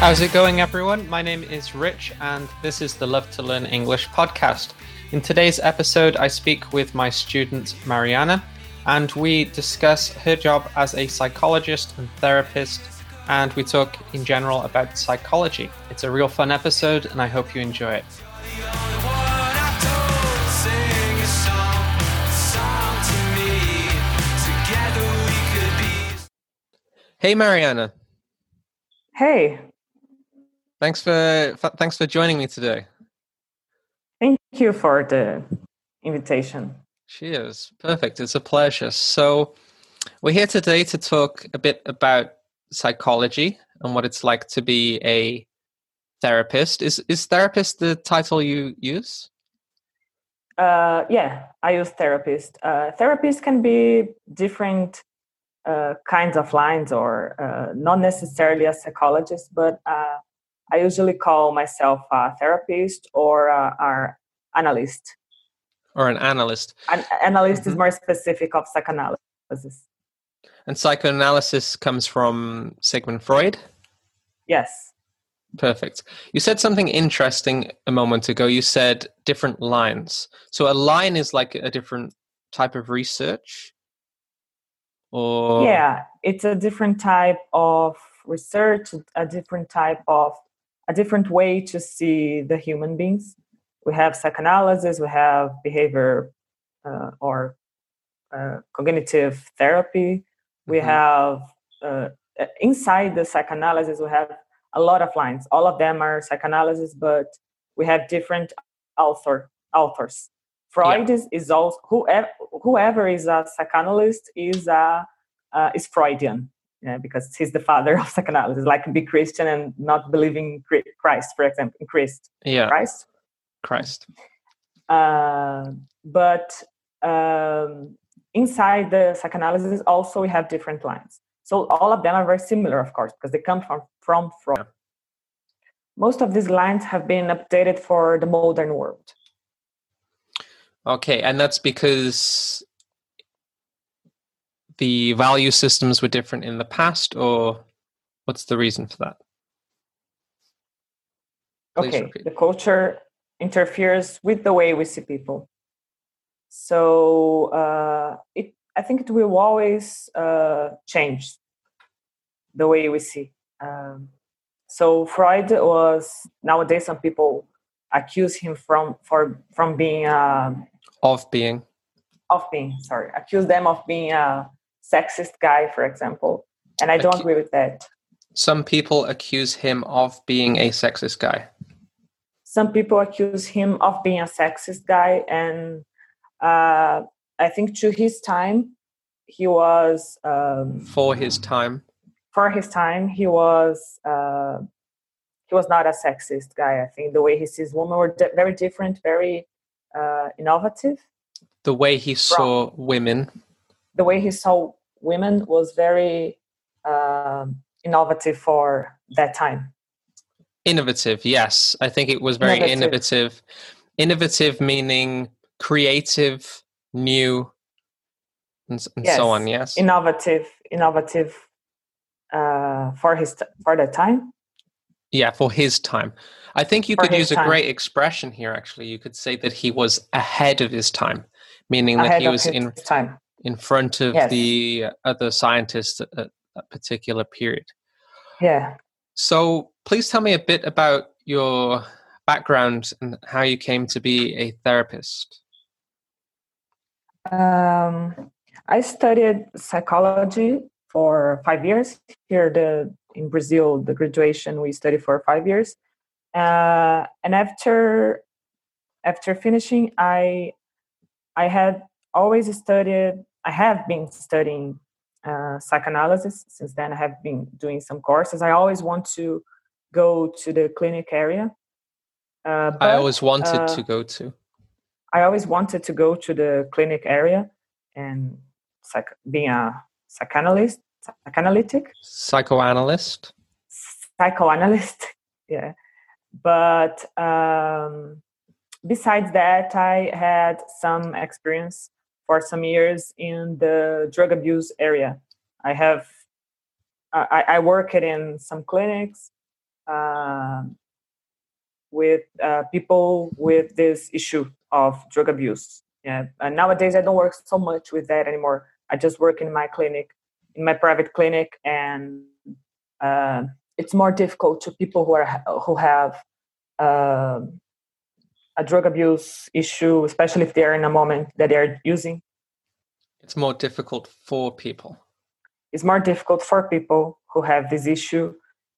How's it going, everyone? My name is Rich, and this is the Love to Learn English podcast. In today's episode, I speak with my student Mariana, and we discuss her job as a psychologist and therapist, and we talk in general about psychology. It's a real fun episode, and I hope you enjoy it. Hey, Mariana. Hey, Thanks for thanks for joining me today. thank you for the invitation. Cheers. Perfect. It's a pleasure. So, we're here today to talk a bit about psychology and what it's like to be a therapist. Is is therapist the title you use? Uh, yeah, I use therapist. Uh, therapist can be different uh, kinds of lines, or uh, not necessarily a psychologist, but uh, I usually call myself a therapist or our analyst. Or an analyst? An analyst is Mhm. more specific of psychoanalysis. And psychoanalysis comes from Sigmund Freud? Yes. Perfect. You said something interesting a moment ago. You said different lines. So a line is like a different type of research? Or Yeah, it's a different type of research, a different type of, a different way to see the human beings. We have psychoanalysis, we have behavior uh, or uh, cognitive therapy. We Mhm. have, uh, inside the psychoanalysis, we have a lot of lines. All of them are psychoanalysis, but we have different author authors. Freud is, is also whoever whoever is a psychoanalyst is a uh, is Freudian, yeah, because he's the father of psychoanalysis. Like be Christian and not believing Christ, for example, in Christ, yeah, Christ. Christ. Uh, but um, inside the psychoanalysis, also we have different lines. So all of them are very similar, of course, because they come from from Freud. Most of these lines have been updated for the modern world. Okay, and that's because the value systems were different in the past, or what's the reason for that? Please okay repeat. the culture interferes with the way we see people so uh, it i think it will always uh, change the way we see um, so freud was nowadays some people accuse him from for from being um, Of being. of being sorry accuse them of being a sexist guy for example and i don't agree with that Some people accuse him of being a sexist guy. some people accuse him of being a sexist guy and uh, i think to his time he was um, For his time. for his time he was uh, he was not a sexist guy i think the way he sees women were very different very uh, innovative The way he saw women. the way he saw women was very um, innovative for that time Innovative, yes. I think it was very Innovative. innovative. Innovative meaning creative, new, and, and Yes. so on, yes? innovative innovative uh, for his t- for that time Yeah, for his time. I think you For could use a great expression here, actually. You could say that he was ahead of his time, meaning that he was his in, time in front of Yes. the other scientists at at that particular period. yeah So please tell me a bit about your background and how you came to be a therapist. Um, I studied psychology for five years here. The in Brazil, the graduation we studied for five years, uh, and after after finishing, I I had always studied. I have been studying uh, psychoanalysis since then. I have been doing some courses. I always want to go to the clinic area. Uh, I always wanted uh, to go to. I always wanted to go to the clinic area and psych- being a psychoanalyst, psychoanalytic, Psychoanalyst. psychoanalyst. Yeah. But um, besides that, I had some experience for some years in the drug abuse area. I have, I, I worked in some clinics. uh, with uh, people with this issue of drug abuse. Yeah, and nowadays I don't work so much with that anymore. I just work in my clinic, in my private clinic, and uh, it's more difficult to people who are who have uh, a drug abuse issue, especially if they are in a moment that they are using. It's more difficult for people. It's more difficult for people who have this issue,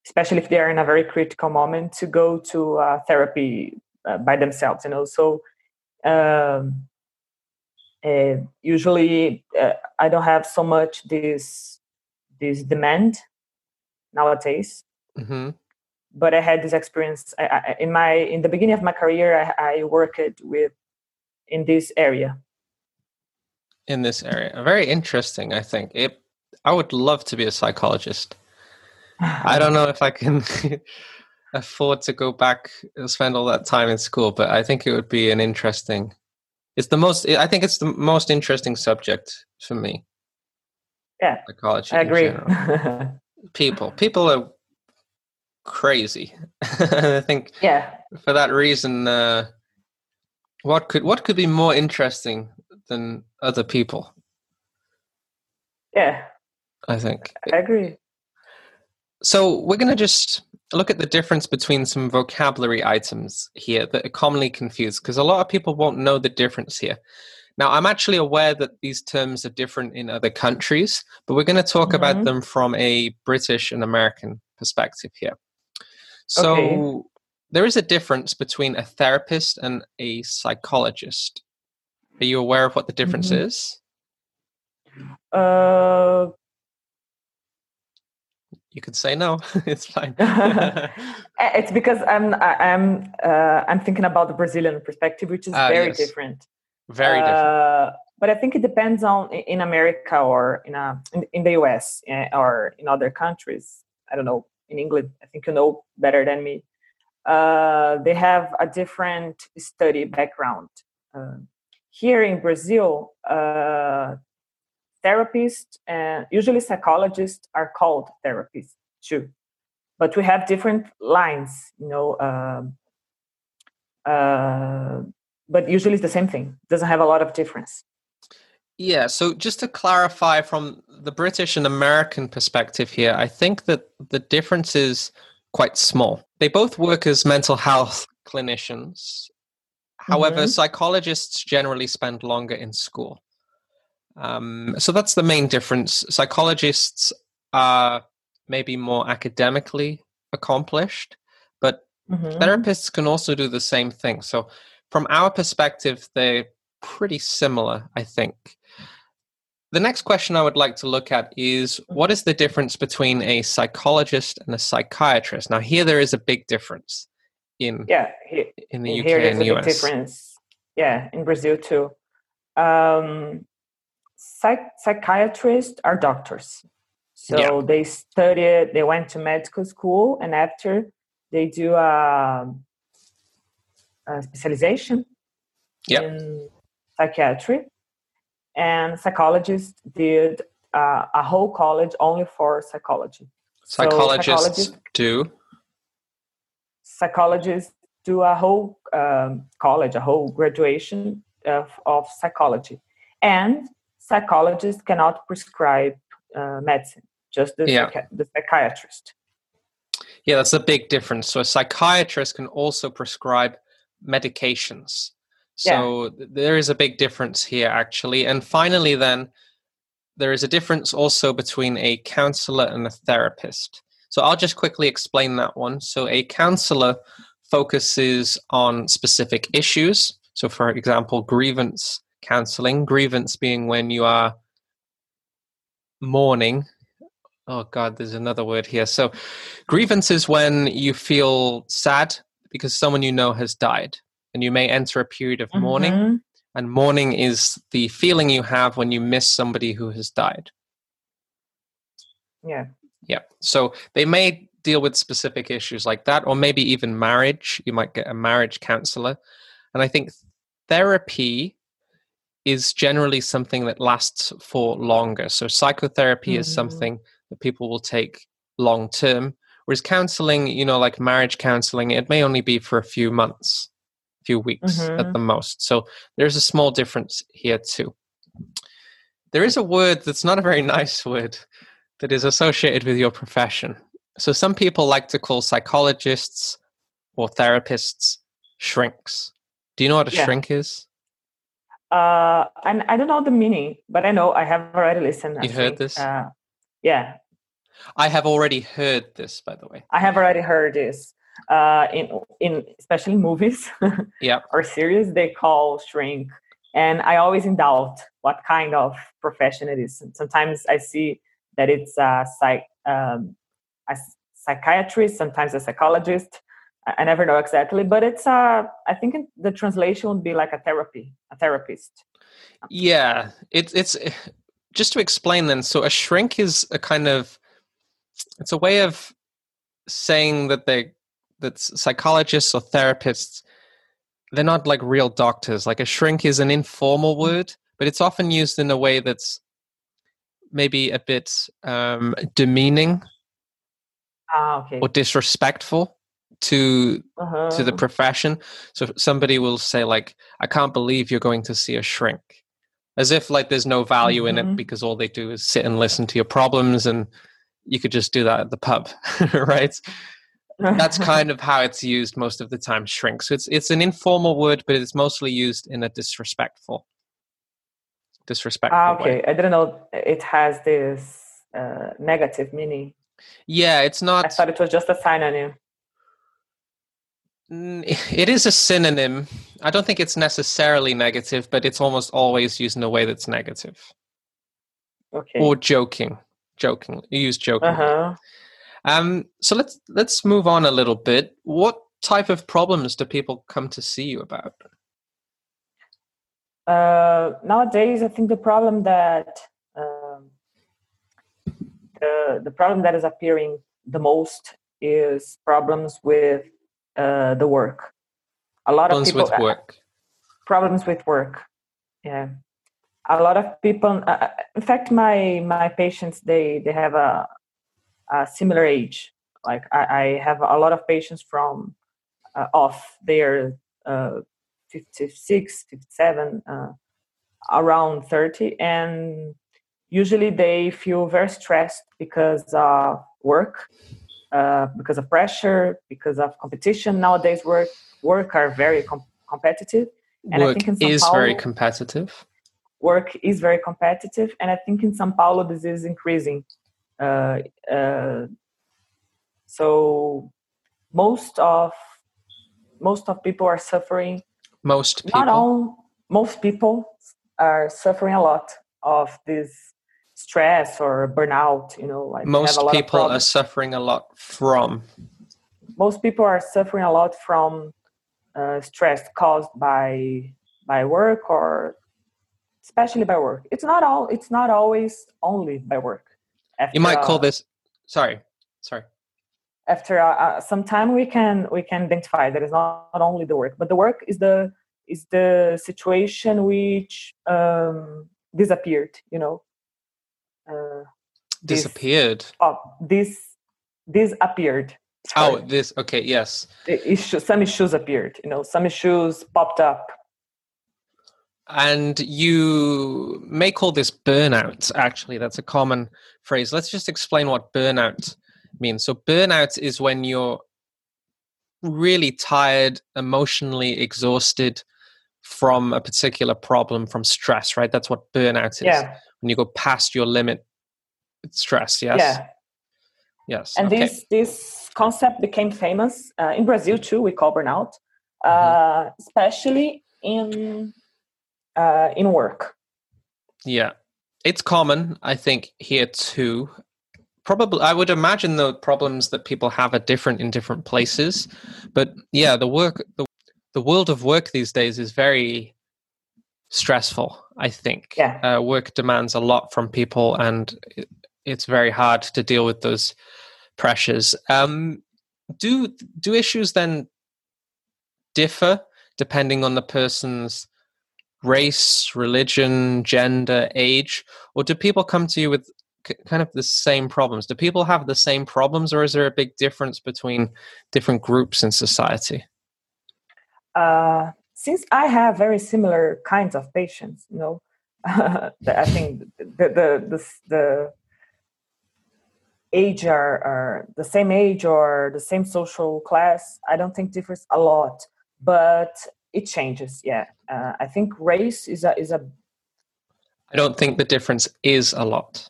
especially if they are in a very critical moment, to go to uh, therapy uh, by themselves. You know, so um, uh, usually uh, I don't have so much this this demand nowadays. Mm-hmm but I had this experience I, I, in my in the beginning of my career. I, I worked with in this area. In this area, very interesting. I think it. I would love to be a psychologist. I don't know if I can afford to go back and spend all that time in school, but I think it would be an interesting. It's the most. I think it's the most interesting subject for me. Yeah, psychology. I agree. people, people are crazy. I think yeah. For that reason, uh, what could what could be more interesting than other people? Yeah, I think I agree. So we're going to just look at the difference between some vocabulary items here that are commonly confused because a lot of people won't know the difference here. Now, I'm actually aware that these terms are different in other countries, but we're going to talk mm-hmm. about them from a British and American perspective here. So okay. there is a difference between a therapist and a psychologist. Are you aware of what the difference mm-hmm. is? Uh, you could say no. it's fine. it's because I'm I'm uh, I'm thinking about the Brazilian perspective, which is uh, very yes. different. Very uh, different. But I think it depends on in America or in a in, in the US eh, or in other countries. I don't know in England. I think you know better than me. Uh, they have a different study background. Uh, here in Brazil, uh, therapists and usually psychologists are called therapists too, but we have different lines. You know, um, uh, but usually it's the same thing. Doesn't have a lot of difference. Yeah, so just to clarify from the British and American perspective here, I think that the difference is quite small. They both work as mental health clinicians. However, mm-hmm. psychologists generally spend longer in school. Um, so that's the main difference. Psychologists are maybe more academically accomplished, but mm-hmm. therapists can also do the same thing. So, from our perspective, they're pretty similar, I think. The next question I would like to look at is what is the difference between a psychologist and a psychiatrist? Now, here there is a big difference in yeah here, in the UK here and the US. difference. Yeah, in Brazil too. Um, psych- psychiatrists are doctors, so yeah. they studied. They went to medical school, and after they do a, a specialization yep. in psychiatry and psychologists did uh, a whole college only for psychology. Psychologists, so psychologists do. Psychologists do a whole um, college, a whole graduation of, of psychology, and psychologists cannot prescribe uh, medicine. Just the, yeah. psychi- the psychiatrist. Yeah, that's a big difference. So a psychiatrist can also prescribe medications. So yeah. there is a big difference here, actually. And finally, then, there is a difference also between a counselor and a therapist. So I'll just quickly explain that one. So a counselor focuses on specific issues. So, for example, grievance counseling, grievance being when you are mourning. Oh, God, there's another word here. So, grievance is when you feel sad because someone you know has died and you may enter a period of mourning. Mm-hmm. And mourning is the feeling you have when you miss somebody who has died. Yeah. Yeah. So they may deal with specific issues like that, or maybe even marriage. You might get a marriage counselor. And I think therapy is generally something that lasts for longer. So psychotherapy mm-hmm. is something that people will take long term, Whereas counseling, you know, like marriage counseling, it may only be for a few months, few weeks mm-hmm. at the most. So there's a small difference here too. There is a word that's not a very nice word that is associated with your profession. So some people like to call psychologists or therapists shrinks. Do you know what a yeah. shrink is? Uh, and I don't know the meaning, but I know I have already listened. You heard this? Uh, yeah. I have already heard this, by the way. I have already heard this. Uh, in in especially movies, yeah, or series, they call shrink, and I always in doubt what kind of profession it is. Sometimes I see that it's a psych, um, a psychiatrist, sometimes a psychologist, I never know exactly, but it's uh I think the translation would be like a therapy, a therapist. Yeah, it's it's eh, just to explain then. So a shrink is a kind of it's a way of saying that they that psychologists or therapists they're not like real doctors. Like a shrink is an informal word, but it's often used in a way that's maybe a bit um, demeaning ah, okay. or disrespectful to uh-huh. to the uh-huh. profession so somebody will say like i can't believe you're going to see a shrink as if like there's no value mm-hmm. in it mm-hmm. because all they do is sit and listen to your problems and you could just do that at the pub right that's kind of how it's used most of the time shrink so it's it's an informal word but it's mostly used in a disrespectful disrespectful ah, okay way. i didn't know it has this uh, negative meaning yeah it's not i thought it was just a synonym it is a synonym. I don't think it's necessarily negative, but it's almost always used in a way that's negative. Okay. Or joking. Joking. You use joking. Uh-huh. Um, so let's let's move on a little bit. What type of problems do people come to see you about? Uh, nowadays, I think the problem that um, the the problem that is appearing the most is problems with uh, the work. A lot problems of people with work. problems with work. Yeah, a lot of people. Uh, in fact, my my patients they they have a, a similar age. Like I, I, have a lot of patients from uh, off their uh, 56, 57, uh, around 30, and usually they feel very stressed because of work uh, because of pressure, because of competition. Nowadays, work work are very com- competitive, and work I think in São Paulo, very competitive. Work is very competitive, and I think in São Paulo this is increasing. Uh, uh, so most of most of people are suffering. Most people. Not all. Most people are suffering a lot of this stress or burnout you know like most people are suffering a lot from most people are suffering a lot from uh, stress caused by by work or especially by work it's not all it's not always only by work after, you might call uh, this sorry sorry after uh, uh, some time we can we can identify that it's not, not only the work but the work is the is the situation which um, disappeared you know uh, disappeared. This, oh, this this appeared. Sorry. Oh, this okay. Yes, the issue, some issues appeared. You know, some issues popped up. And you may call this burnout. Actually, that's a common phrase. Let's just explain what burnout means. So, burnout is when you're really tired, emotionally exhausted from a particular problem, from stress, right? That's what burnout is. Yeah when you go past your limit stress yes yeah yes and okay. this this concept became famous uh, in brazil too we call burnout uh, mm-hmm. especially in uh, in work yeah it's common i think here too probably i would imagine the problems that people have are different in different places but yeah the work the, the world of work these days is very stressful. I think yeah. uh, work demands a lot from people, and it, it's very hard to deal with those pressures. Um, do do issues then differ depending on the person's race, religion, gender, age, or do people come to you with c- kind of the same problems? Do people have the same problems, or is there a big difference between different groups in society? Uh, since I have very similar kinds of patients, you know, I think the the the, the age are, are the same age or the same social class. I don't think differs a lot, but it changes. Yeah, uh, I think race is a is a. I don't think the difference is a lot.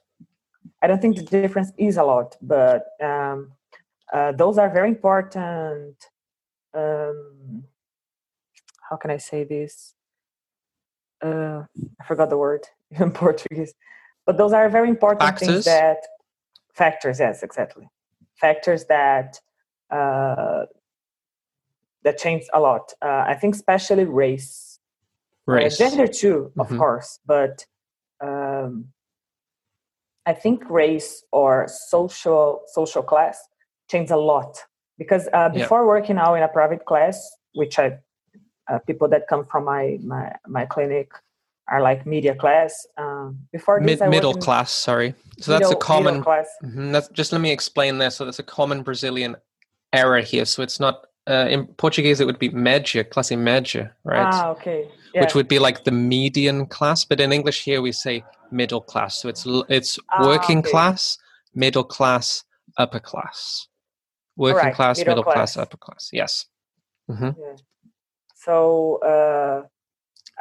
I don't think the difference is a lot, but um, uh, those are very important. Um, how can I say this? Uh, I forgot the word in Portuguese, but those are very important Factors? things that factors. Yes, exactly. Factors that uh, that change a lot. Uh, I think especially race, Uh, gender too, of Mhm. course, but um, I think race or social social class change a lot because uh, Yeah. before working now in a private class, which I uh, people that come from my my my clinic are like media class. Um, before Mid, this, middle class. Sorry. So that's a common. middle class. Mhm, That's, just let me explain this. So that's a common Brazilian error here. So it's not uh, in Portuguese. It would be média, classe média, right? Ah, okay. Yeah. Which would be like the median class, but in English here we say middle class. So it's it's Ah, working okay. class, middle class, upper class. Working Alright, class, middle middle class. class. upper class. Yes. hmm Yeah. So uh,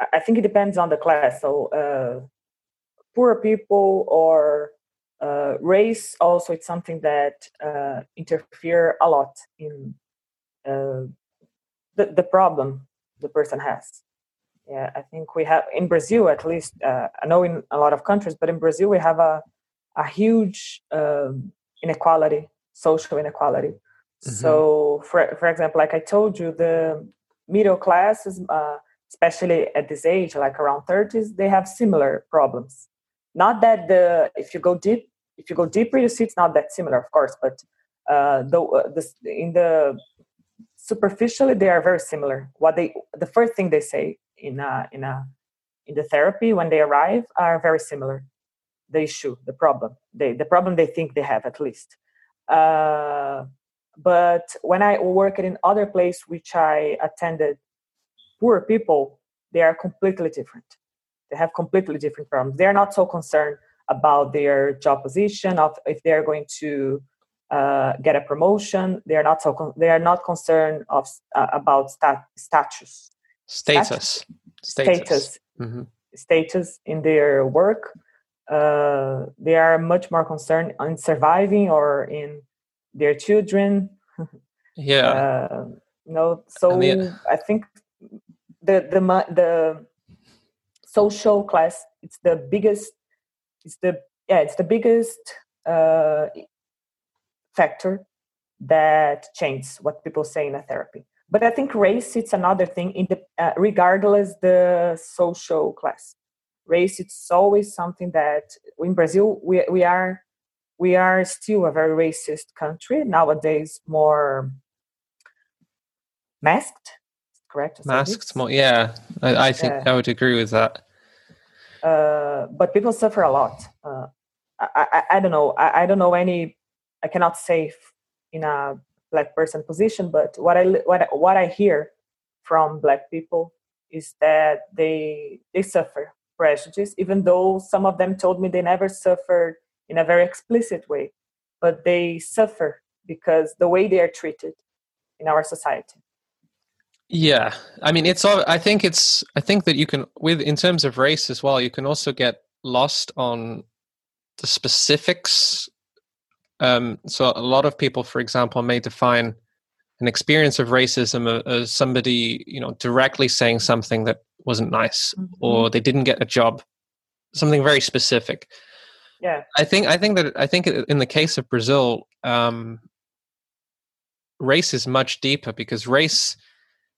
I- I think it depends on the class. So uh, poor people or uh, race also it's something that uh, interfere a lot in uh, the the problem the person has. Yeah, I think we have in Brazil at least. Uh, I know in a lot of countries, but in Brazil we have a a huge um, inequality, social inequality. So, for for example, like I told you, the middle classes, uh, especially at this age, like around thirties, they have similar problems. Not that the if you go deep, if you go deeper, you see it's not that similar, of course, but uh, the, uh, the in the superficially they are very similar. What they the first thing they say in a, in a in the therapy when they arrive are very similar. The issue, the problem, they the problem they think they have at least. Uh, but when I work in other place which I attended, poor people, they are completely different. They have completely different problems. They are not so concerned about their job position, of if they are going to uh, get a promotion. They are not so. Con- they are not concerned of uh, about stat- status, Status. status, hmm status in their work. Uh, they are much more concerned on surviving or in their children Yeah. uh, you know so the- i think the the the social class it's the biggest it's the yeah it's the biggest uh, factor that changes what people say in a therapy but i think race it's another thing in the uh, regardless the social class race it's always something that in brazil we, we are we are still a very racist country nowadays more masked correct? Masked more. Yeah. I, I think Yeah. I would agree with that. uh, but people suffer a lot. Uh, I, I, I don't know. I, I don't know any. I cannot say in a black person position, but what I what what I hear from black people is that they they suffer prejudice, even though some of them told me they never suffered in a very explicit way, but they suffer because the way they are treated in our society. Yeah, I mean, it's. I think it's. I think that you can, with in terms of race as well, you can also get lost on the specifics. Um, so a lot of people, for example, may define an experience of racism as somebody, you know, directly saying something that wasn't nice, or they didn't get a job, something very specific. yeah, I think I think that I think in the case of Brazil, um, race is much deeper because race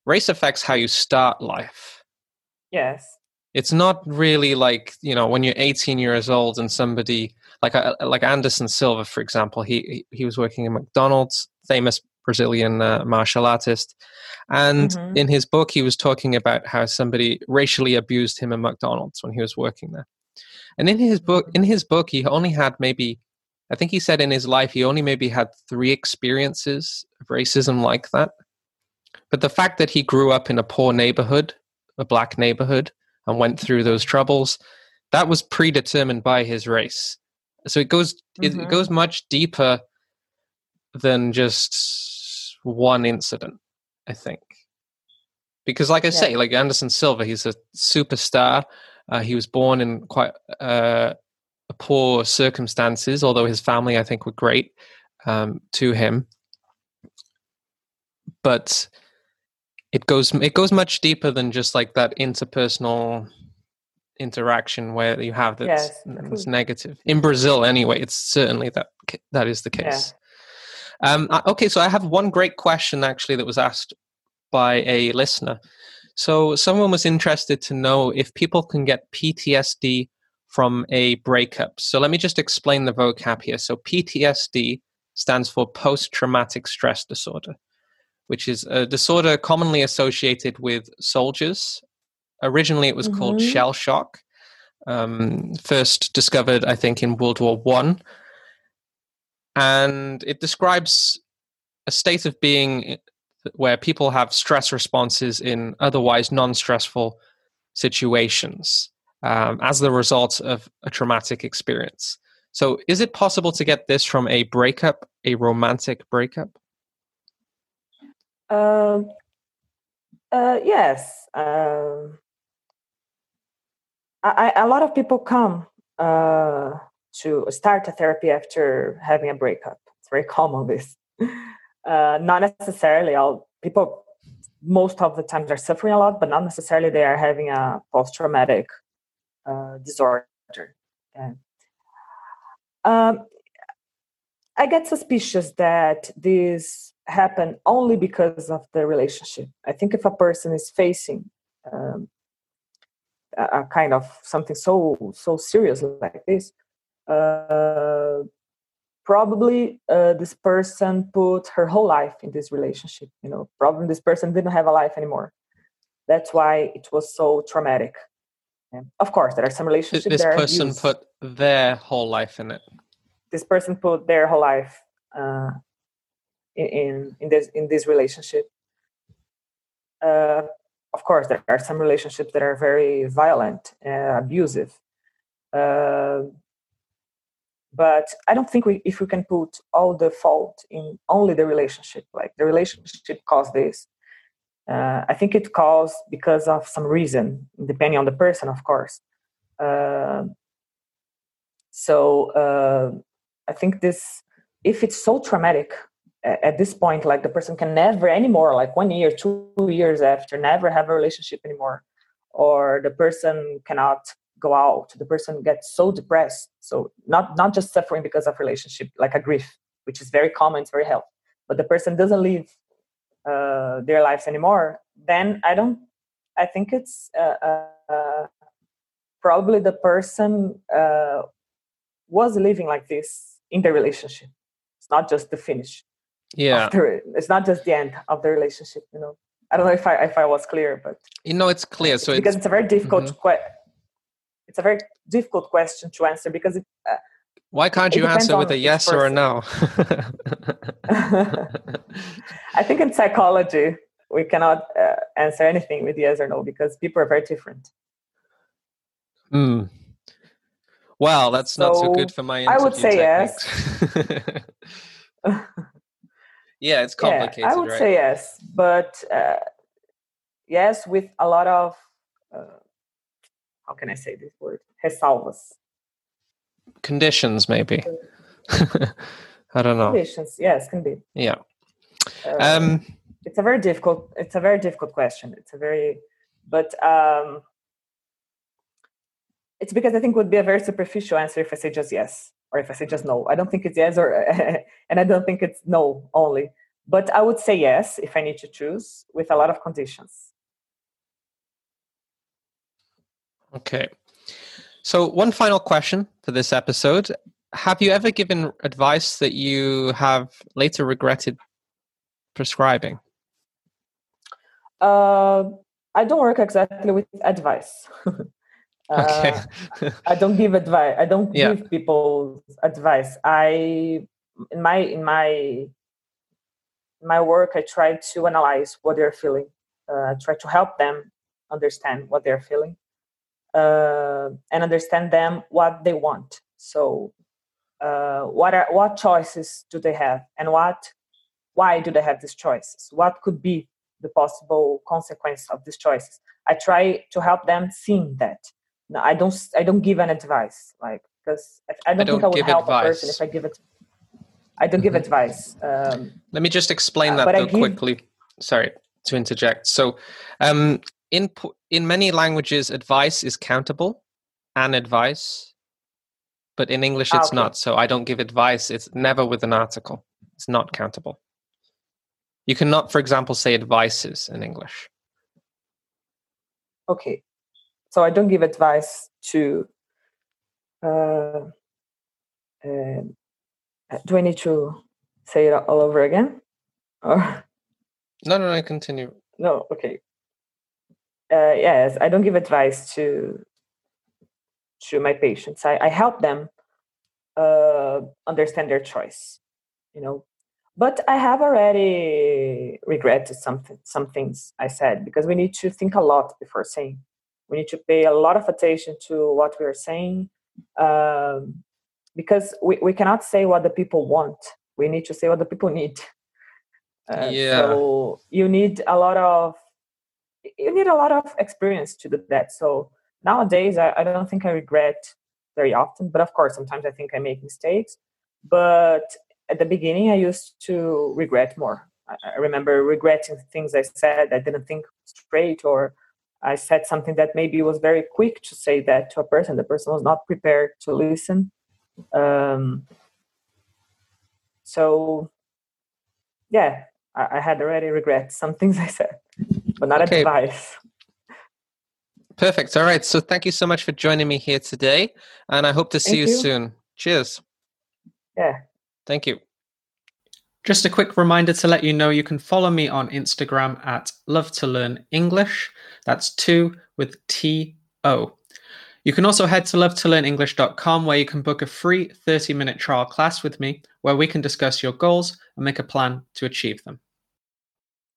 race affects how you start life. yes, It's not really like you know when you're 18 years old and somebody like uh, like Anderson Silva, for example, he he- was working in McDonald's, famous Brazilian uh, martial artist, and Mhm. in his book he was talking about how somebody racially abused him in McDonald's when he was working there. And in his book, in his book, he only had maybe, I think he said in his life he only maybe had three experiences of racism like that. But the fact that he grew up in a poor neighborhood, a black neighborhood, and went through those troubles, that was predetermined by his race. So it goes mm-hmm. it goes much deeper than just one incident, I think. Because, like I yeah. say, like Anderson Silva, he's a superstar. Uh, he was born in quite uh, poor circumstances, although his family, I think, were great um, to him. But it goes it goes much deeper than just like that interpersonal interaction where you have this, yes. this negative in brazil anyway it's certainly that that is the case yeah. um, okay so i have one great question actually that was asked by a listener so someone was interested to know if people can get ptsd from a breakup so let me just explain the vocab here so ptsd stands for post-traumatic stress disorder which is a disorder commonly associated with soldiers. Originally, it was mm-hmm. called shell shock. Um, first discovered, I think, in World War One, and it describes a state of being where people have stress responses in otherwise non-stressful situations um, as the result of a traumatic experience. So, is it possible to get this from a breakup, a romantic breakup? Uh, uh, yes. Uh, I, a lot of people come uh, to start a therapy after having a breakup. It's very common. This, uh, not necessarily all people. Most of the times are suffering a lot, but not necessarily they are having a post-traumatic uh, disorder. Yeah. Um, I get suspicious that this happen only because of the relationship. I think if a person is facing um, a, kind of something so so serious like this, uh, probably uh, this person put her whole life in this relationship. You know, probably this person didn't have a life anymore. That's why it was so traumatic. And of course, there are some relationships. This person put their whole life in it. This person put their whole life uh, in in this in this relationship. Uh, of course, there are some relationships that are very violent, uh, abusive. Uh, but I don't think we, if we can put all the fault in only the relationship, like the relationship caused this. Uh, I think it caused because of some reason, depending on the person, of course. Uh, so uh, I think this, if it's so traumatic, at this point like the person can never anymore like one year two years after never have a relationship anymore. Or the person cannot go out. The person gets so depressed. So not not just suffering because of relationship like a grief which is very common it's very healthy but the person doesn't live uh, their lives anymore then i don't i think it's uh, uh, probably the person uh, was living like this in the relationship. It's not just the finish yeah it's not just the end of the relationship you know i don't know if i if i was clear but you know it's clear so because it's, it's a very difficult mm-hmm. que- it's a very difficult question to answer because it, uh, why can't you answer with a yes or a no i think in psychology we cannot uh, answer anything with yes or no because people are very different Hmm. Well, that's so not so good for my. I would say techniques. yes. Yeah, it's complicated. Yeah, I would right? say yes, but uh, yes, with a lot of uh, how can I say this word? Ressalvas. Conditions, maybe. I don't know. Conditions, yes, can be. Yeah. Uh, um, it's a very difficult. It's a very difficult question. It's a very, but um, it's because I think it would be a very superficial answer if I say just yes or if I say just no. I don't think it's yes or and I don't think it's no only. But I would say yes if I need to choose with a lot of conditions. Okay. So one final question for this episode. Have you ever given advice that you have later regretted prescribing? Uh, I don't work exactly with advice. Okay. Uh, I don't give advice. I don't Yeah. give people advice. I in my in my my work, I try to analyze what they're feeling. Uh, try to help them understand what they're feeling, uh, and understand them what they want. So, uh, what are what choices do they have, and what why do they have these choices? What could be the possible consequence of these choices? I try to help them seeing that. No, I don't. I don't give an advice like because I, I don't, think don't I would give help a person if I give it. I don't give Mhm. advice. Um, Let me just explain Uh, that though give- quickly. Sorry to interject. So, um, in in many languages, advice is countable, and advice, but in English Ah, it's okay. not. So I don't give advice. It's never with an article. It's not countable. You cannot, for example, say advices in English. okay, so I don't give advice to. Uh, um, do I need to say it all over again? Or No, no, no. Continue. no? Okay. Uh, yes, I don't give advice to to my patients. I, I help them uh, understand their choice. You know, but I have already regretted something some things I said because we need to think a lot before saying. We need to pay a lot of attention to what we are saying um, because we, we cannot say what the people want. We need to say what the people need. Uh, Yeah. So you need a lot of you need a lot of experience to do that. So nowadays, I, I don't think I regret very often, but of course, sometimes I think I make mistakes. But at the beginning, I used to regret more. I, I remember regretting things I said. I didn't think straight, or I said something that maybe was very quick to say that to a person. The person was not prepared to listen. Um, so, yeah, I, I had already regret some things I said, but not Okay. advice. Perfect. All right. So thank you so much for joining me here today, and I hope to see you you. soon. Cheers. Yeah. Thank you. Just a quick reminder to let you know you can follow me on Instagram at Love to Learn English. That's to with T O. You can also head to love to learn lovetolearnenglish.com where you can book a free 30 minute trial class with me where we can discuss your goals and make a plan to achieve them.